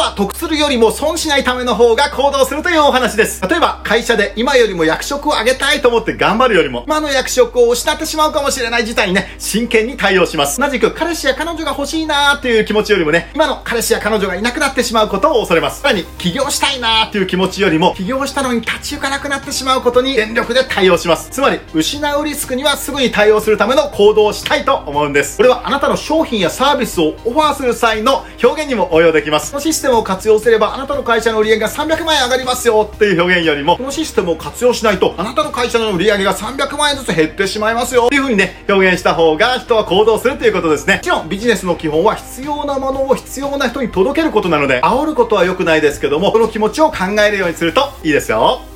波得するよりも損しないための方が行動するというお話です。例えば、会社で今よりも役職を上げたいと思って頑張るよりも、今の役職を失ってしまうかもしれない事態にね、真剣に対応します。同じく、彼氏や彼女が欲しいなーという気持ちよりもね、今の彼氏や彼女がいなくなってしまうことを恐れます。さらに、起業したいなーという気持ちよりも、起業したのに立ち行かなくなってしまうことに全力で対応します。つまり、失うリスクにはすぐに対応するための行動をしたいと思うんです。これはあなたの商品やサービスをオファーする際の表現にも応用できます。このシステムを活用すれば、あなたの会社の売り上げが300万円上がりますよっていう表現よりも、このシステムを活用しないと、あなたの会社の売り上げが300万円ずつ減ってしまいますよっていう風にね、表現した方が人は行動するということですね。もちろんビジネスの基本は必要なものを必要な人に届けることなので、煽ることは良くないですけども、この気持ちを考えるようにするといいですよ。